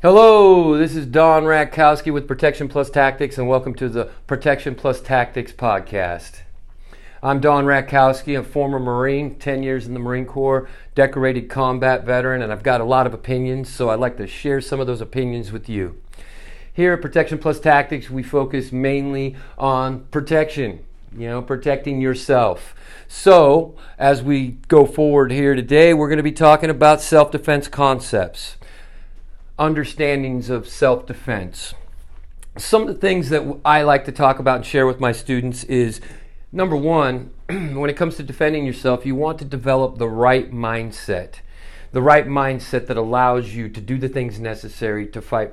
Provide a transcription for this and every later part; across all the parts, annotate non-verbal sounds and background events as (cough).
Hello, this is Don Rakowski with Protection Plus Tactics, and welcome to the Protection Plus Tactics podcast. I'm Don Rakowski, a former Marine, 10 years in the Marine Corps, decorated combat veteran, and I've got a lot of opinions, so I'd like to share some of those opinions with you. Here at Protection Plus Tactics, we focus mainly on protection, you know, protecting yourself. So, as we go forward here today, we're going to be talking about self defense concepts understandings of self defense. Some of the things that I like to talk about and share with my students is number one, (clears throat) when it comes to defending yourself, you want to develop the right mindset. The right mindset that allows you to do the things necessary to fight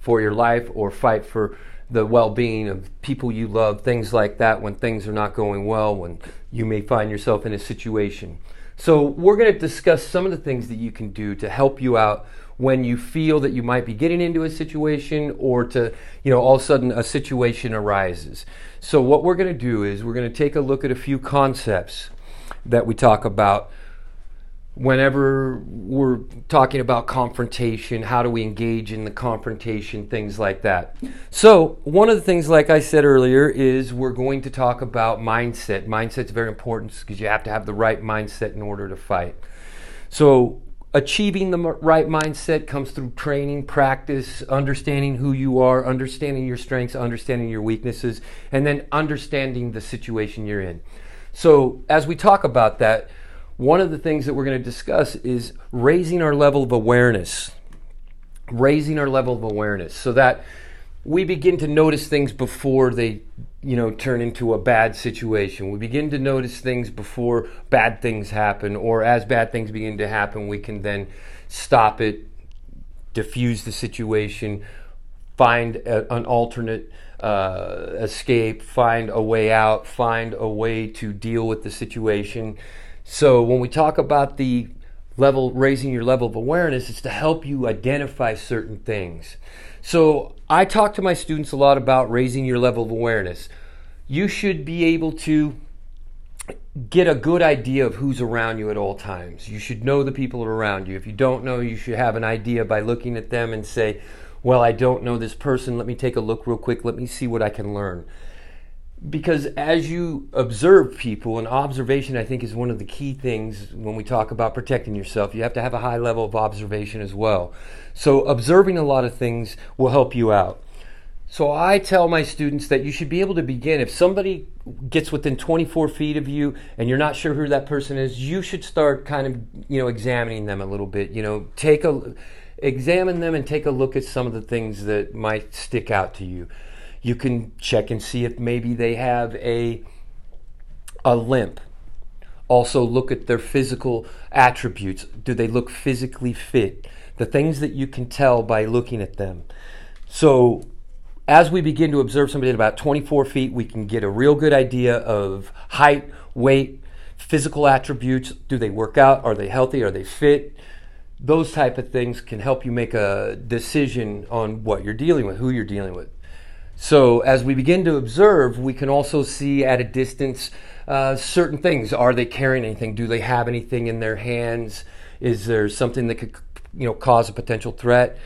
for your life or fight for the well being of people you love, things like that, when things are not going well, when you may find yourself in a situation. So, we're going to discuss some of the things that you can do to help you out when you feel that you might be getting into a situation or to, you know, all of a sudden a situation arises. So, what we're going to do is we're going to take a look at a few concepts that we talk about whenever we're talking about confrontation, how do we engage in the confrontation, things like that. So, one of the things, like I said earlier, is we're going to talk about mindset. Mindset's very important because you have to have the right mindset in order to fight. So, achieving the right mindset comes through training, practice, understanding who you are, understanding your strengths, understanding your weaknesses, and then understanding the situation you're in. So, as we talk about that, one of the things that we're going to discuss is raising our level of awareness. Raising our level of awareness so that we begin to notice things before they you know turn into a bad situation. We begin to notice things before bad things happen or as bad things begin to happen we can then stop it diffuse the situation find a, an alternate uh, escape find a way out find a way to deal with the situation. So when we talk about the level raising your level of awareness is to help you identify certain things so I talk to my students a lot about raising your level of awareness. You should be able to get a good idea of who's around you at all times. You should know the people around you. If you don't know, you should have an idea by looking at them and say, Well, I don't know this person. Let me take a look real quick. Let me see what I can learn because as you observe people, and observation I think is one of the key things when we talk about protecting yourself. You have to have a high level of observation as well. So, observing a lot of things will help you out. So, I tell my students that you should be able to begin. If somebody gets within 24 feet of you and you're not sure who that person is, you should start kind of, you know, examining them a little bit. You know, take a examine them and take a look at some of the things that might stick out to you. You can check and see if maybe they have a a limp. Also look at their physical attributes. Do they look physically fit? The things that you can tell by looking at them. So as we begin to observe somebody at about 24 feet, we can get a real good idea of height, weight, physical attributes. Do they work out? Are they healthy? Are they fit? Those type of things can help you make a decision on what you're dealing with, who you're dealing with. So, as we begin to observe, we can also see at a distance uh, certain things. Are they carrying anything? Do they have anything in their hands? Is there something that could, you know, cause a potential threat?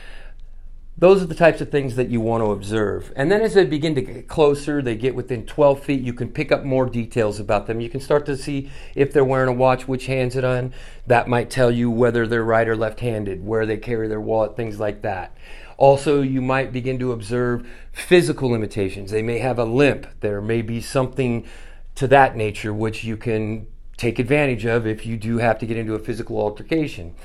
Those are the types of things that you want to observe. And then as they begin to get closer, they get within 12 feet, you can pick up more details about them. You can start to see if they're wearing a watch, which hand's it on. That might tell you whether they're right or left handed, where they carry their wallet, things like that. Also, you might begin to observe physical limitations. They may have a limp. There may be something to that nature which you can take advantage of if you do have to get into a physical altercation.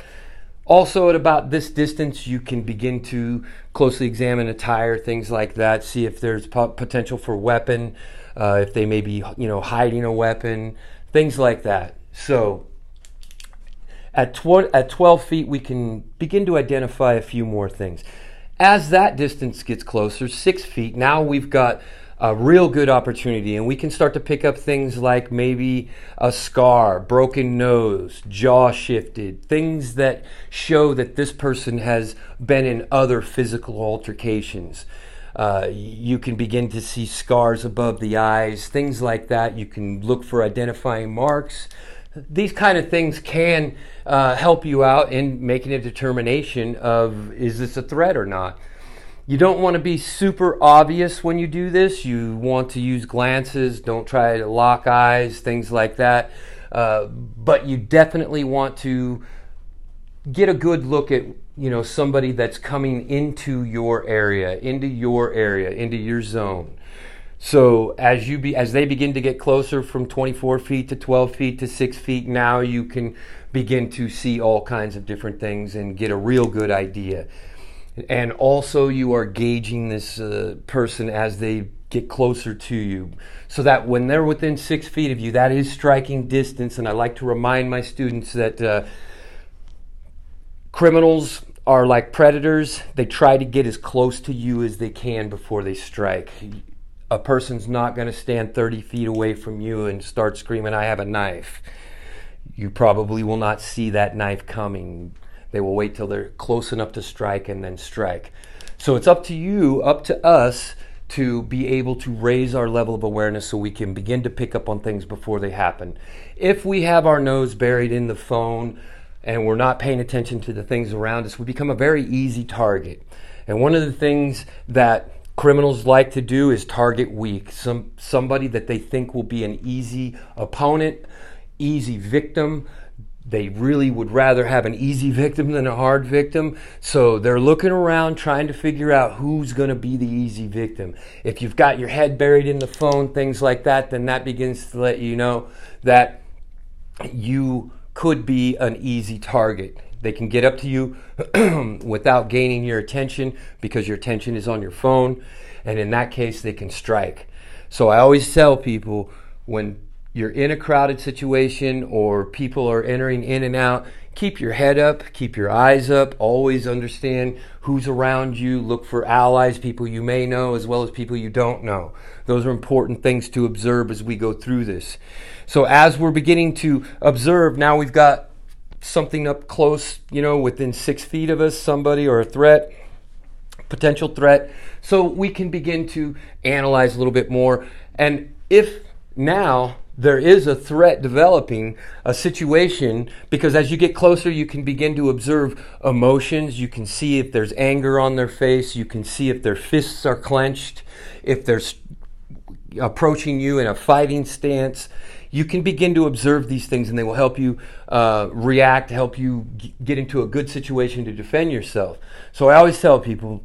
Also, at about this distance, you can begin to closely examine attire, things like that, see if there's potential for weapon, uh, if they may be, you know, hiding a weapon, things like that. So, at, tw- at 12 feet, we can begin to identify a few more things. As that distance gets closer, six feet, now we've got a real good opportunity and we can start to pick up things like maybe a scar, broken nose, jaw shifted, things that show that this person has been in other physical altercations. Uh, you can begin to see scars above the eyes, things like that. You can look for identifying marks, these kind of things can uh, help you out in making a determination of is this a threat or not. You don't want to be super obvious when you do this. You want to use glances, don't try to lock eyes, things like that. Uh, but you definitely want to get a good look at you know somebody that's coming into your area, into your area, into your zone. So as you be as they begin to get closer from 24 feet to 12 feet to 6 feet, now you can begin to see all kinds of different things and get a real good idea. And also, you are gauging this uh, person as they get closer to you, so that when they're within six feet of you, that is striking distance. And I like to remind my students that uh, criminals are like predators; they try to get as close to you as they can before they strike a person's not going to stand 30 feet away from you and start screaming, I have a knife. You probably will not see that knife coming. They will wait till they're close enough to strike and then strike. So it's up to you, up to us, to be able to raise our level of awareness so we can begin to pick up on things before they happen. If we have our nose buried in the phone and we're not paying attention to the things around us, we become a very easy target. And one of the things that criminals like to do is target weak, some somebody that they think will be an easy opponent, easy victim. They really would rather have an easy victim than a hard victim. So they're looking around trying to figure out who's going to be the easy victim. If you've got your head buried in the phone, things like that, then that begins to let you know that you could be an easy target. They can get up to you (clears throat) without gaining your attention because your attention is on your phone. And in that case, they can strike. So I always tell people when you're in a crowded situation or people are entering in and out, keep your head up, keep your eyes up, always understand who's around you, look for allies, people you may know, as well as people you don't know. Those are important things to observe as we go through this. So, as we're beginning to observe, now we've got something up close, you know, within six feet of us, somebody or a threat, potential threat. So we can begin to analyze a little bit more. And if now there is a threat developing, a situation, because as you get closer, you can begin to observe emotions. You can see if there's anger on their face. You can see if their fists are clenched, if they're approaching you in a fighting stance you can begin to observe these things and they will help you uh, react, help you g- get into a good situation to defend yourself. So I always tell people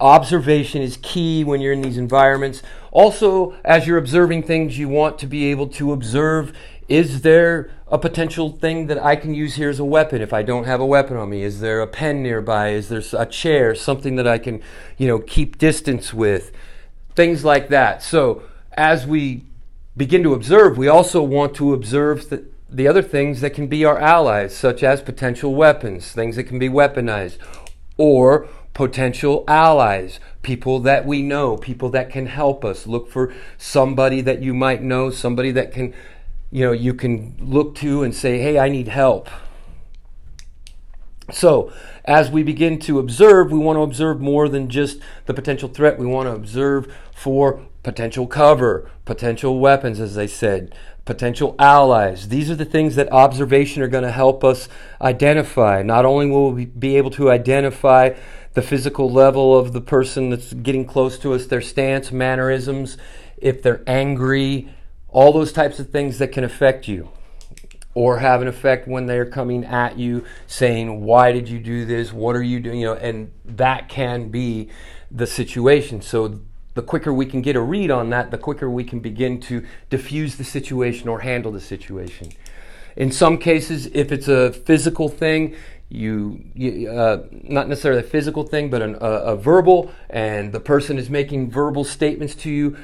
observation is key when you're in these environments. Also, as you're observing things, you want to be able to observe is there a potential thing that I can use here as a weapon if I don't have a weapon on me? Is there a pen nearby? Is there a chair, something that I can, you know, keep distance with? Things like that. So, as we begin to observe, we also want to observe the, the other things that can be our allies, such as potential weapons, things that can be weaponized, or potential allies, people that we know, people that can help us. Look for somebody that you might know, somebody that can, you know, you can look to and say, hey, I need help. So, as we begin to observe, we want to observe more than just the potential threat. We want to observe for potential cover, potential weapons, as they said, potential allies. These are the things that observation are going to help us identify. Not only will we be able to identify the physical level of the person that's getting close to us, their stance, mannerisms, if they're angry, all those types of things that can affect you or have an effect when they're coming at you saying why did you do this what are you doing you know and that can be the situation so the quicker we can get a read on that, the quicker we can begin to diffuse the situation or handle the situation. In some cases, if it's a physical thing, you, you uh, not necessarily a physical thing, but an, a, a verbal, and the person is making verbal statements to you.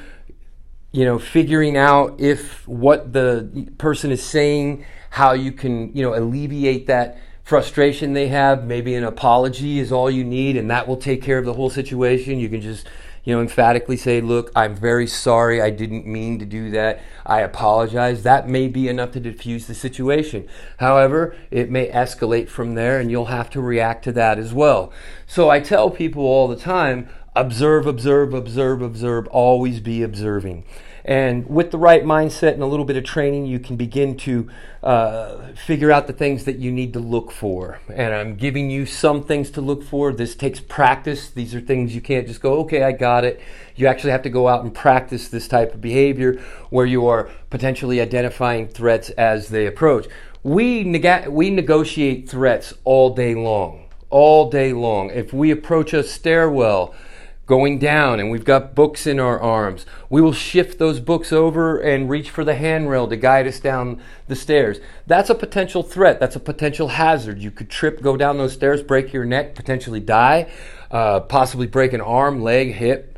You know, figuring out if what the person is saying, how you can you know alleviate that frustration they have. Maybe an apology is all you need, and that will take care of the whole situation. You can just you know, emphatically say, look, I'm very sorry. I didn't mean to do that. I apologize. That may be enough to diffuse the situation. However, it may escalate from there and you'll have to react to that as well. So I tell people all the time, observe, observe, observe, observe, always be observing. And with the right mindset and a little bit of training, you can begin to uh, figure out the things that you need to look for. And I'm giving you some things to look for. This takes practice. These are things you can't just go, okay, I got it. You actually have to go out and practice this type of behavior where you are potentially identifying threats as they approach. We, neg- we negotiate threats all day long. All day long. If we approach a stairwell, going down and we've got books in our arms. We will shift those books over and reach for the handrail to guide us down the stairs. That's a potential threat. That's a potential hazard. You could trip, go down those stairs, break your neck, potentially die, uh, possibly break an arm, leg, hip,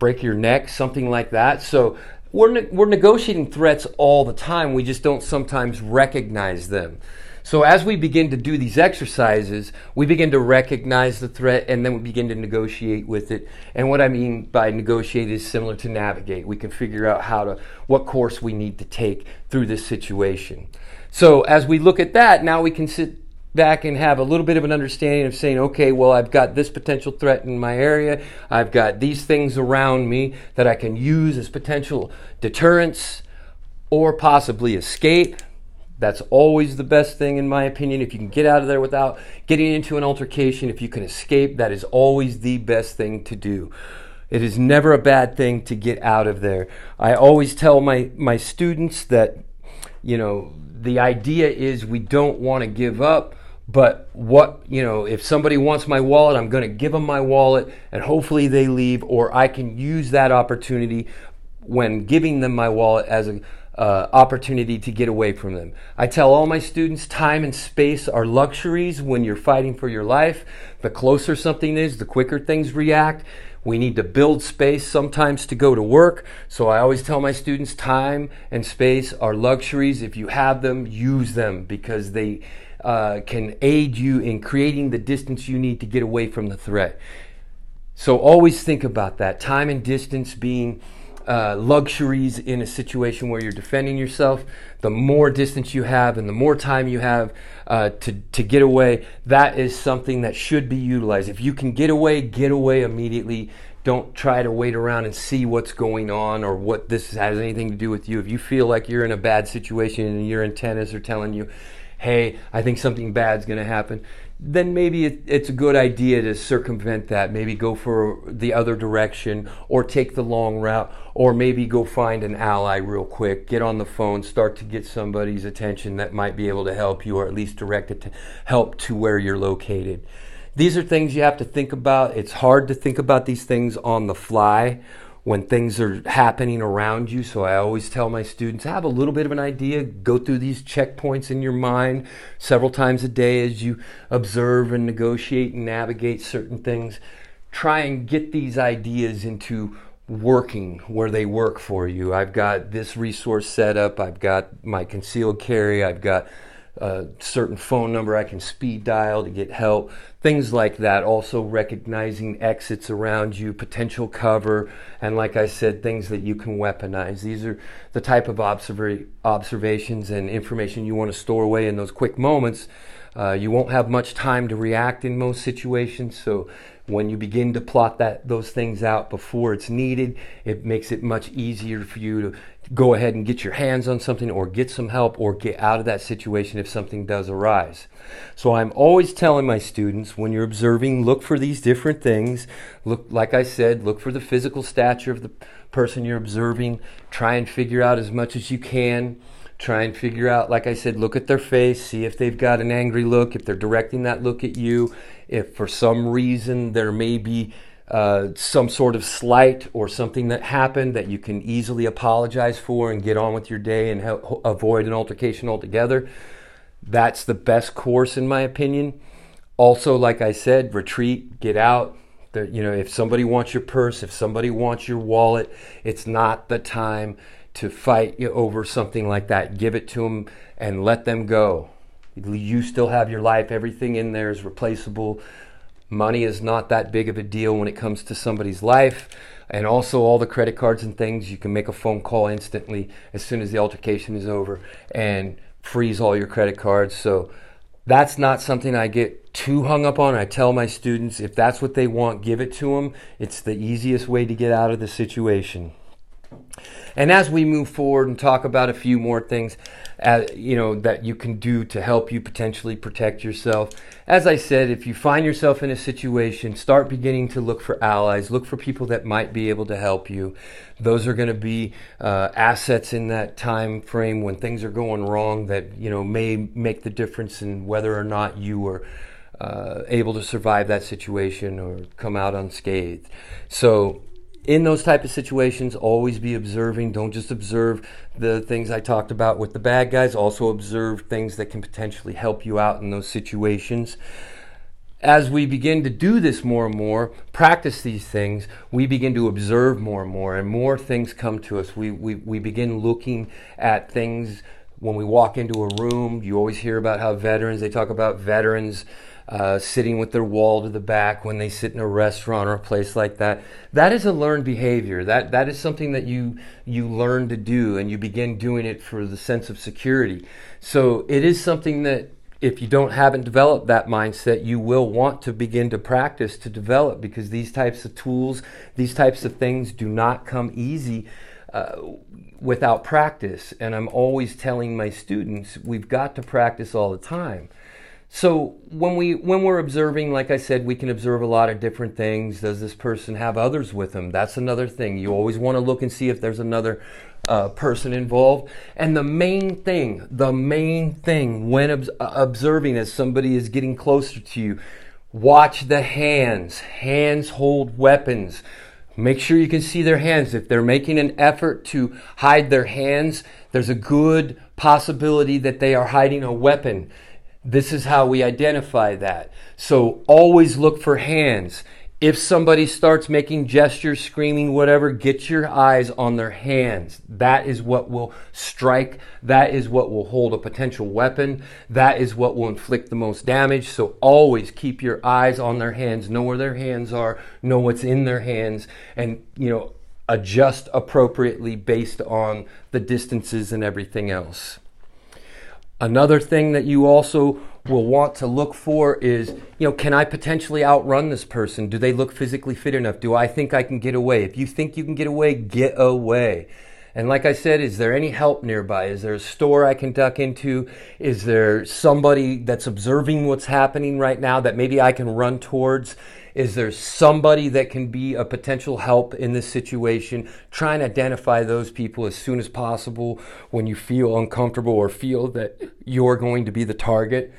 break your neck, something like that. So we're, ne- we're negotiating threats all the time. We just don't sometimes recognize them. So as we begin to do these exercises, we begin to recognize the threat and then we begin to negotiate with it. And what I mean by negotiate is similar to navigate. We can figure out how to what course we need to take through this situation. So as we look at that, now we can sit back and have a little bit of an understanding of saying, okay, well, I've got this potential threat in my area. I've got these things around me that I can use as potential deterrence or possibly escape that's always the best thing, in my opinion. If you can get out of there without getting into an altercation, if you can escape, that is always the best thing to do. It is never a bad thing to get out of there. I always tell my, my students that, you know, the idea is we don't want to give up, but what, you know, if somebody wants my wallet, I'm going to give them my wallet and hopefully they leave, or I can use that opportunity when giving them my wallet as an uh, opportunity to get away from them. I tell all my students time and space are luxuries when you're fighting for your life. The closer something is, the quicker things react. We need to build space sometimes to go to work. So I always tell my students time and space are luxuries. If you have them, use them because they uh, can aid you in creating the distance you need to get away from the threat. So always think about that time and distance being uh, luxuries in a situation where you're defending yourself, the more distance you have and the more time you have uh, to, to get away, that is something that should be utilized. If you can get away, get away immediately. Don't try to wait around and see what's going on or what this has anything to do with you. If you feel like you're in a bad situation and your antennas are telling you, hey, I think something bad's going to happen, then maybe it, it's a good idea to circumvent that. Maybe go for the other direction or take the long route or maybe go find an ally real quick. Get on the phone, start to get somebody's attention that might be able to help you or at least direct it to help to where you're located. These are things you have to think about. It's hard to think about these things on the fly when things are happening around you. So I always tell my students have a little bit of an idea, go through these checkpoints in your mind several times a day as you observe and negotiate and navigate certain things. Try and get these ideas into working where they work for you. I've got this resource set up, I've got my concealed carry, I've got a certain phone number I can speed dial to get help, things like that. Also, recognizing exits around you, potential cover, and like I said, things that you can weaponize. These are the type of observa- observations and information you want to store away in those quick moments. Uh, you won't have much time to react in most situations, so when you begin to plot that those things out before it's needed, it makes it much easier for you to go ahead and get your hands on something or get some help or get out of that situation if something does arise. So I'm always telling my students when you're observing, look for these different things. Look, like I said, look for the physical stature of the person you're observing. Try and figure out as much as you can. Try and figure out, like I said, look at their face, see if they've got an angry look, if they're directing that look at you, if for some reason there may be uh, some sort of slight or something that happened that you can easily apologize for and get on with your day and avoid an altercation altogether. That's the best course, in my opinion. Also, like I said, retreat, get out. You know, if somebody wants your purse, if somebody wants your wallet, it's not the time to fight you over something like that. Give it to them and let them go. You still have your life. Everything in there is replaceable. Money is not that big of a deal when it comes to somebody's life. And also, all the credit cards and things, you can make a phone call instantly as soon as the altercation is over and freeze all your credit cards. So, that's not something I get too hung up on. I tell my students if that's what they want, give it to them. It's the easiest way to get out of the situation. And as we move forward and talk about a few more things, uh, you know that you can do to help you potentially protect yourself. As I said, if you find yourself in a situation, start beginning to look for allies, look for people that might be able to help you. Those are going to be uh, assets in that time frame when things are going wrong that you know may make the difference in whether or not you are uh, able to survive that situation or come out unscathed. So in those type of situations always be observing. Don't just observe the things i talked about with the bad guys. Also observe things that can potentially help you out in those situations. As we begin to do this more and more practice these things we begin to observe more and more and more things come to us. We, we, we begin looking at things when we walk into a room. You always hear about how veterans they talk about veterans uh, sitting with their wall to the back when they sit in a restaurant or a place like that. That is a learned behavior. That that is something that you you learn to do, and you begin doing it for the sense of security. So it is something that if you don't haven't developed that mindset, you will want to begin to practice to develop because these types of tools, these types of things, do not come easy. Uh, without practice. And I'm always telling my students, we've got to practice all the time. So when we when we're observing, like I said, we can observe a lot of different things. Does this person have others with them? That's another thing. You always want to look and see if there's another uh, person involved. And the main thing, the main thing when ob- uh, observing as somebody is getting closer to you, watch the hands. Hands hold weapons. Make sure you can see their hands. If they're making an effort to hide their hands, there's a good possibility that they are hiding a weapon. This is how we identify that. So always look for hands. If somebody starts making gestures, screaming, whatever, get your eyes on their hands. That is what will strike. That is what will hold a potential weapon. That is what will inflict the most damage. So always keep your eyes on their hands. Know where their hands are. Know what's in their hands. And, you know, adjust appropriately based on the distances and everything else. Another thing that you also will want to look for is, you know, can I potentially outrun this person? Do they look physically fit enough? Do I think I can get away? If you think you can get away, get away. And like I said, is there any help nearby? Is there a store I can duck into? Is there somebody that's observing what's happening right now that maybe I can run towards? Is there somebody that can be a potential help in this situation? Try and identify those people as soon as possible when you feel uncomfortable or feel that you're going to be the target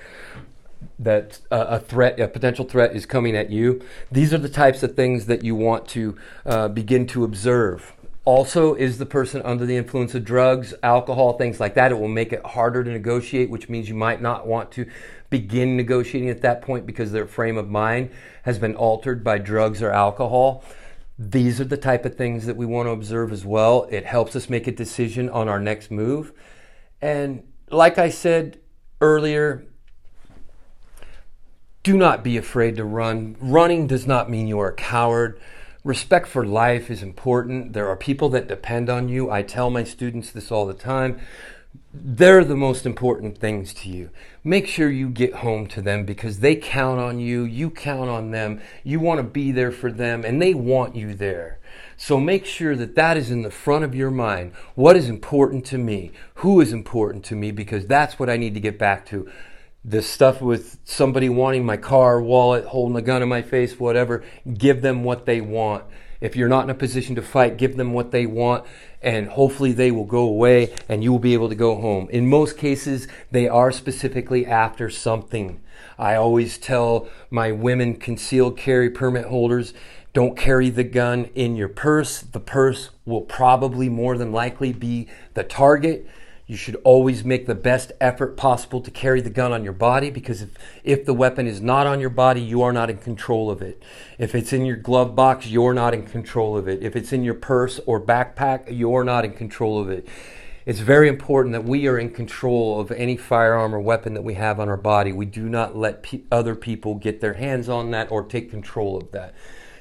that a threat, a potential threat is coming at you. These are the types of things that you want to uh, begin to observe. Also, is the person under the influence of drugs, alcohol, things like that? It will make it harder to negotiate, which means you might not want to begin negotiating at that point because their frame of mind has been altered by drugs or alcohol. These are the type of things that we want to observe as well. It helps us make a decision on our next move. And like I said earlier, do not be afraid to run. Running does not mean you are a coward. Respect for life is important. There are people that depend on you. I tell my students this all the time they're the most important things to you. Make sure you get home to them because they count on you, you count on them, you want to be there for them, and they want you there. So make sure that that is in the front of your mind. What is important to me? Who is important to me? Because that's what I need to get back to. This stuff with somebody wanting my car, wallet, holding a gun in my face, whatever, give them what they want. If you're not in a position to fight, give them what they want and hopefully they will go away and you will be able to go home. In most cases, they are specifically after something. I always tell my women concealed carry permit holders don't carry the gun in your purse. The purse will probably more than likely be the target. You should always make the best effort possible to carry the gun on your body because if, if the weapon is not on your body, you are not in control of it. If it's in your glove box, you're not in control of it. If it's in your purse or backpack, you're not in control of it. It's very important that we are in control of any firearm or weapon that we have on our body. We do not let pe- other people get their hands on that or take control of that.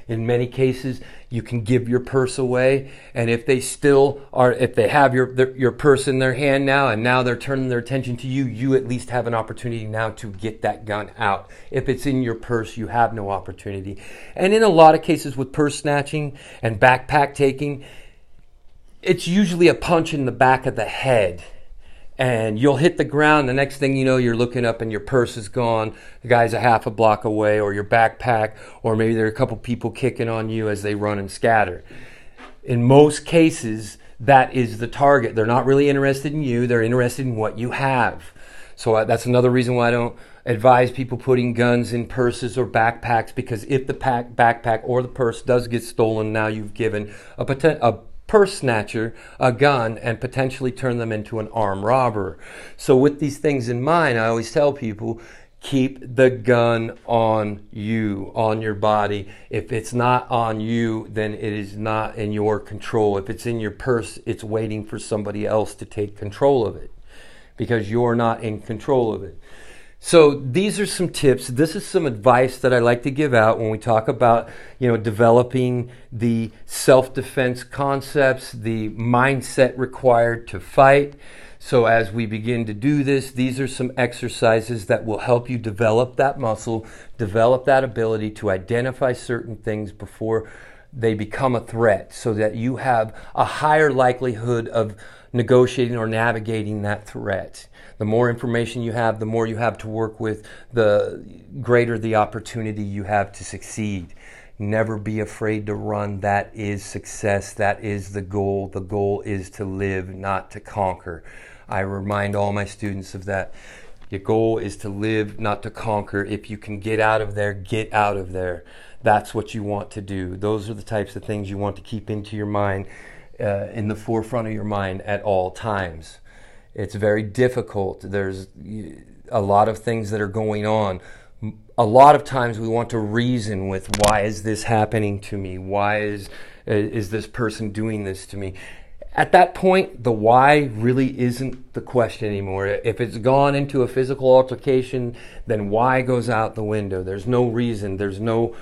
In many cases, you can give your purse away, and if they still are, if they have your their, your purse in their hand now, and now they're turning their attention to you, you at least have an opportunity now to get that gun out. If it's in your purse, you have no opportunity. And in a lot of cases with purse snatching and backpack taking, it's usually a punch in the back of the head and you'll hit the ground. The next thing you know, you're looking up and your purse is gone. The guy's a half a block away, or your backpack, or maybe there are a couple people kicking on you as they run and scatter. In most cases, that is the target. They're not really interested in you, they're interested in what you have. So uh, that's another reason why I don't advise people putting guns in purses or backpacks because if the pack, backpack or the purse does get stolen, now you've given a, poten- a purse snatcher a gun and potentially turn them into an armed robber. So, with these things in mind, I always tell people keep the gun on you, on your body. If it's not on you, then it is not in your control. If it's in your purse, it's waiting for somebody else to take control of it because you're not in control of it. So these are some tips. This is some advice that I like to give out when we talk about, you know, developing the self-defense concepts, the mindset required to fight. So as we begin to do this, these are some exercises that will help you develop that muscle, develop that ability to identify certain things before they become a threat so that you have a higher likelihood of negotiating or navigating that threat. The more information you have, the more you have to work with, the greater the opportunity you have to succeed. Never be afraid to run. That is success. That is the goal. The goal is to live, not to conquer. I remind all my students of that. Your goal is to live, not to conquer. If you can get out of there, get out of there. That's what you want to do. Those are the types of things you want to keep into your mind uh, in the forefront of your mind at all times. It's very difficult. There's a lot of things that are going on. A lot of times we want to reason with why is this happening to me? Why is uh, is this person doing this to me? At that point, the why really isn't the question anymore. If it's gone into a physical altercation, then why goes out the window. There's no reason. There's no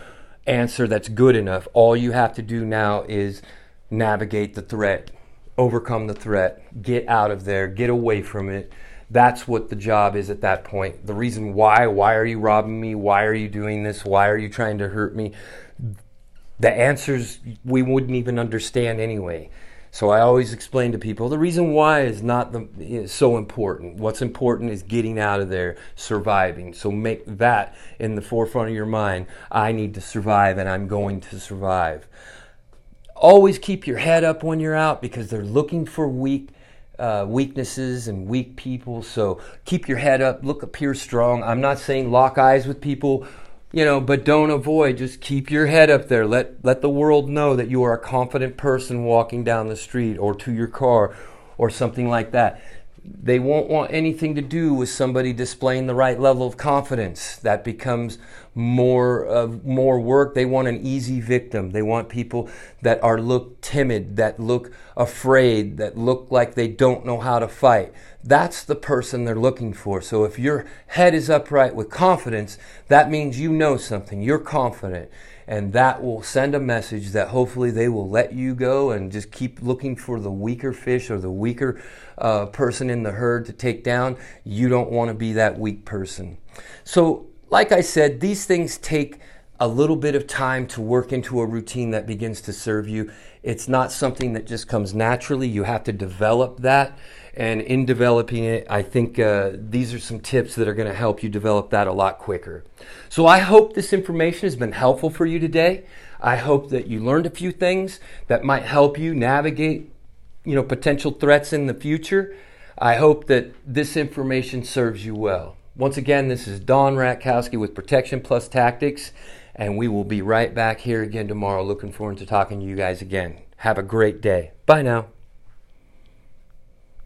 answer that's good enough. All you have to do now is navigate the threat, overcome the threat, get out of there, get away from it. That's what the job is at that point. The reason why, why are you robbing me? Why are you doing this? Why are you trying to hurt me? The answers we wouldn't even understand anyway. So I always explain to people the reason why is not the, so important. What's important is getting out of there, surviving. So make that in the forefront of your mind. I need to survive and I'm going to survive. Always keep your head up when you're out because they're looking for weak uh, weaknesses and weak people. So keep your head up, look appear strong. I'm not saying lock eyes with people, you know, but don't avoid. Just keep your head up there. Let let the world know that you are a confident person walking down the street or to your car or something like that they won't want anything to do with somebody displaying the right level of confidence. That becomes more of more work. They want an easy victim. They want people that are look timid, that look afraid, that look like they don't know how to fight. That's the person they're looking for. So if your head is upright with confidence, that means you know something. You're confident and that will send a message that hopefully they will let you go and just keep looking for the weaker fish or the weaker uh, person in the herd to take down. You don't want to be that weak person. So, like I said, these things take a little bit of time to work into a routine that begins to serve you. It's not something that just comes naturally. You have to develop that. And in developing it, I think uh, these are some tips that are going to help you develop that a lot quicker. So I hope this information has been helpful for you today. I hope that you learned a few things that might help you navigate, you know, potential threats in the future. I hope that this information serves you well. Once again, this is Don Ratkowski with Protection Plus Tactics, and we will be right back here again tomorrow. Looking forward to talking to you guys again. Have a great day. Bye now.